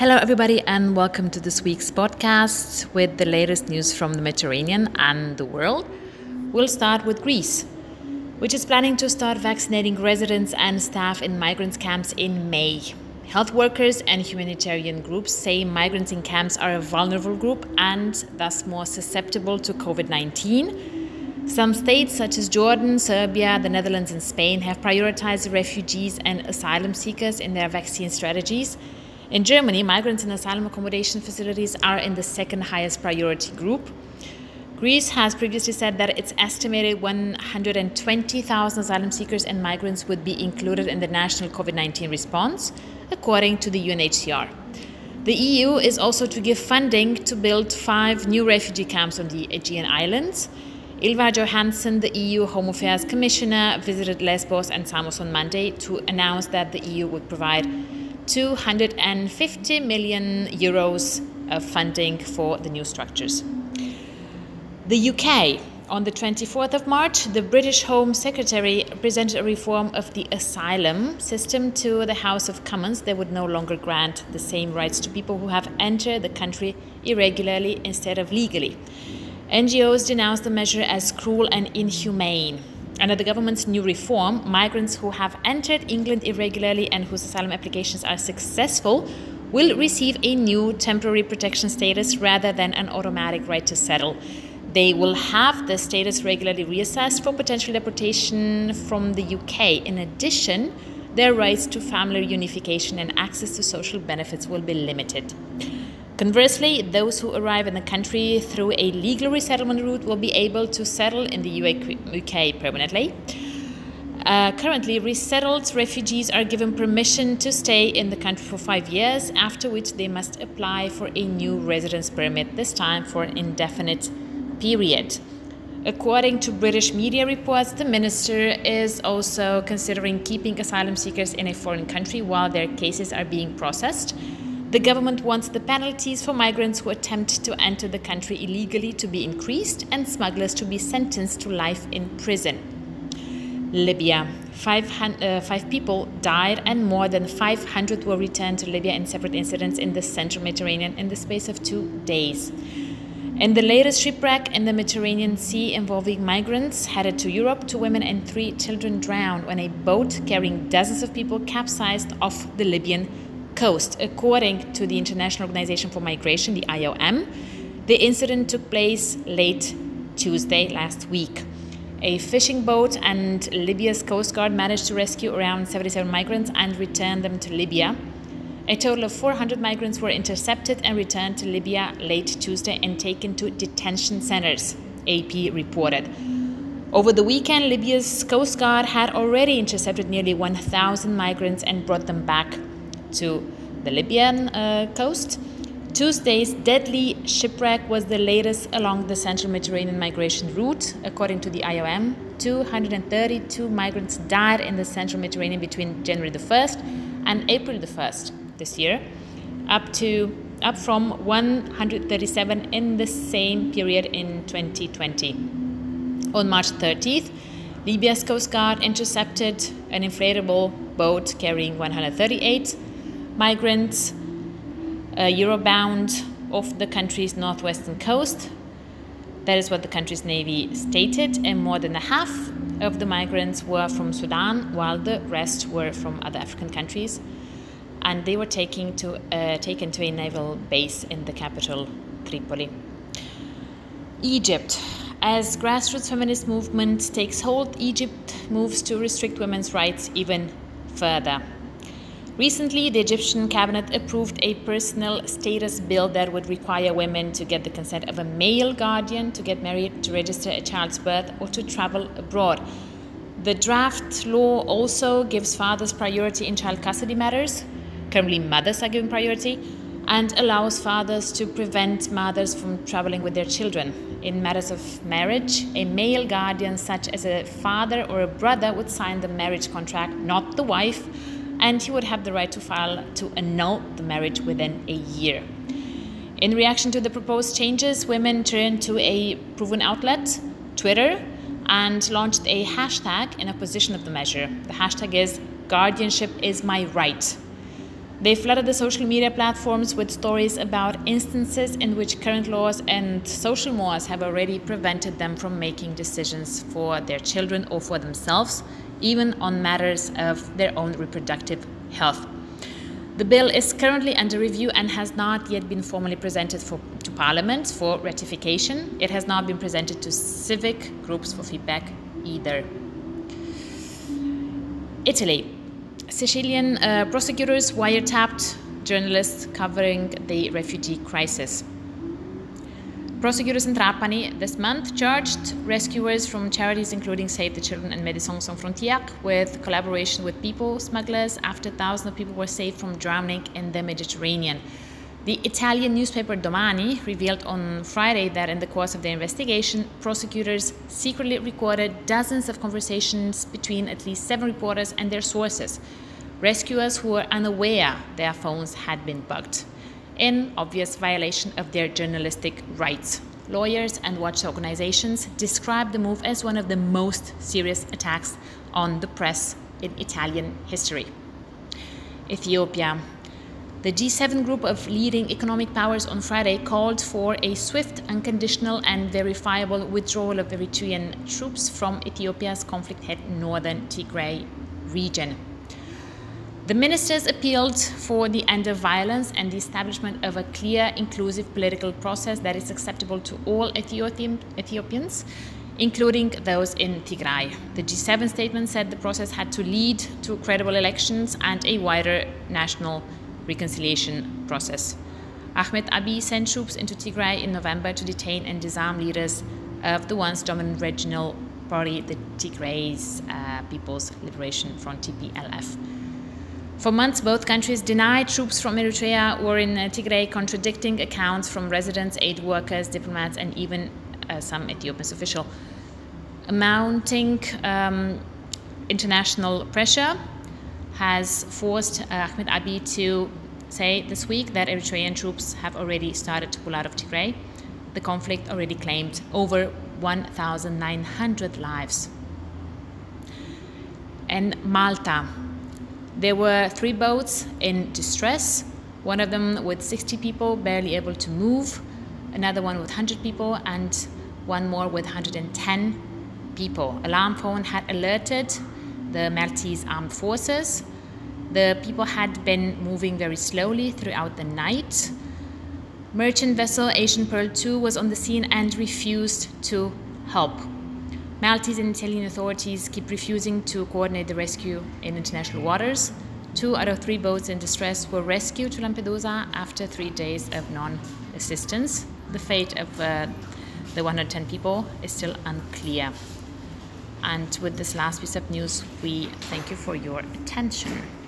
Hello, everybody, and welcome to this week's podcast with the latest news from the Mediterranean and the world. We'll start with Greece, which is planning to start vaccinating residents and staff in migrants' camps in May. Health workers and humanitarian groups say migrants in camps are a vulnerable group and thus more susceptible to COVID 19. Some states, such as Jordan, Serbia, the Netherlands, and Spain, have prioritized refugees and asylum seekers in their vaccine strategies. In Germany, migrants in asylum accommodation facilities are in the second highest priority group. Greece has previously said that its estimated 120,000 asylum seekers and migrants would be included in the national COVID 19 response, according to the UNHCR. The EU is also to give funding to build five new refugee camps on the Aegean Islands. Ylva Johansson, the EU Home Affairs Commissioner, visited Lesbos and Samos on Monday to announce that the EU would provide 250 million euros of funding for the new structures. The UK, on the 24th of March, the British Home Secretary presented a reform of the asylum system to the House of Commons They would no longer grant the same rights to people who have entered the country irregularly instead of legally. NGOs denounced the measure as cruel and inhumane. Under the government's new reform, migrants who have entered England irregularly and whose asylum applications are successful will receive a new temporary protection status rather than an automatic right to settle. They will have the status regularly reassessed for potential deportation from the UK. In addition, their rights to family reunification and access to social benefits will be limited. Conversely, those who arrive in the country through a legal resettlement route will be able to settle in the UK permanently. Uh, currently, resettled refugees are given permission to stay in the country for five years, after which they must apply for a new residence permit, this time for an indefinite period. According to British media reports, the minister is also considering keeping asylum seekers in a foreign country while their cases are being processed. The government wants the penalties for migrants who attempt to enter the country illegally to be increased and smugglers to be sentenced to life in prison. Libya. Five, uh, five people died and more than 500 were returned to Libya in separate incidents in the central Mediterranean in the space of two days. In the latest shipwreck in the Mediterranean Sea involving migrants headed to Europe, two women and three children drowned when a boat carrying dozens of people capsized off the Libyan coast. According to the International Organization for Migration, the IOM, the incident took place late Tuesday last week. A fishing boat and Libya's Coast Guard managed to rescue around 77 migrants and return them to Libya. A total of 400 migrants were intercepted and returned to Libya late Tuesday and taken to detention centers, AP reported. Over the weekend, Libya's Coast Guard had already intercepted nearly 1,000 migrants and brought them back to the Libyan uh, coast. Tuesday's deadly shipwreck was the latest along the central Mediterranean migration route. According to the IOM, 232 migrants died in the central Mediterranean between January the 1st and April the 1st this year, up to up from 137 in the same period in 2020. On March 30th, Libya's Coast Guard intercepted an inflatable boat carrying 138 migrants uh, Eurobound off the country's northwestern coast. That is what the country's navy stated, and more than a half of the migrants were from Sudan, while the rest were from other African countries. And they were taken to, uh, taken to a naval base in the capital, Tripoli. Egypt. As grassroots feminist movement takes hold, Egypt moves to restrict women's rights even further. Recently, the Egyptian cabinet approved a personal status bill that would require women to get the consent of a male guardian to get married, to register a child's birth, or to travel abroad. The draft law also gives fathers priority in child custody matters. Currently, mothers are given priority and allows fathers to prevent mothers from traveling with their children. In matters of marriage, a male guardian, such as a father or a brother, would sign the marriage contract, not the wife and he would have the right to file to annul the marriage within a year. In reaction to the proposed changes, women turned to a proven outlet, Twitter, and launched a hashtag in opposition of the measure. The hashtag is Guardianship is my right. They flooded the social media platforms with stories about instances in which current laws and social mores have already prevented them from making decisions for their children or for themselves, even on matters of their own reproductive health. The bill is currently under review and has not yet been formally presented for, to Parliament for ratification. It has not been presented to civic groups for feedback either. Italy. Sicilian uh, prosecutors wiretapped journalists covering the refugee crisis. Prosecutors in Trapani this month charged rescuers from charities including Save the Children and Médecins Sans Frontières with collaboration with people smugglers after thousands of people were saved from drowning in the Mediterranean. The Italian newspaper Domani revealed on Friday that in the course of their investigation, prosecutors secretly recorded dozens of conversations between at least seven reporters and their sources, rescuers who were unaware their phones had been bugged, in obvious violation of their journalistic rights. Lawyers and watch organizations describe the move as one of the most serious attacks on the press in Italian history. Ethiopia. The G7 group of leading economic powers on Friday called for a swift, unconditional, and verifiable withdrawal of Eritrean troops from Ethiopia's conflict hit northern Tigray region. The ministers appealed for the end of violence and the establishment of a clear, inclusive political process that is acceptable to all Ethiopian, Ethiopians, including those in Tigray. The G7 statement said the process had to lead to credible elections and a wider national reconciliation process. Ahmed Abiy sent troops into Tigray in November to detain and disarm leaders of the once dominant regional party, the Tigray uh, People's Liberation Front (TPLF). For months, both countries denied troops from Eritrea were in uh, Tigray, contradicting accounts from residents, aid workers, diplomats, and even uh, some Ethiopian official. Amounting um, international pressure has forced uh, Ahmed Abiy to say this week that Eritrean troops have already started to pull out of Tigray. The conflict already claimed over 1,900 lives. And Malta. There were three boats in distress, one of them with 60 people barely able to move, another one with 100 people, and one more with 110 people. Alarm phone had alerted the Maltese armed forces. The people had been moving very slowly throughout the night. Merchant vessel Asian Pearl 2 was on the scene and refused to help. Maltese and Italian authorities keep refusing to coordinate the rescue in international waters. Two out of three boats in distress were rescued to Lampedusa after three days of non assistance. The fate of uh, the 110 people is still unclear. And with this last piece of news, we thank you for your attention.